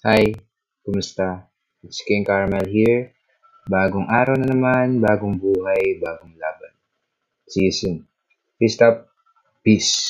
Hi, kumusta? It's King Carmel here. Bagong araw na naman, bagong buhay, bagong laban. See you soon. Peace up. Peace.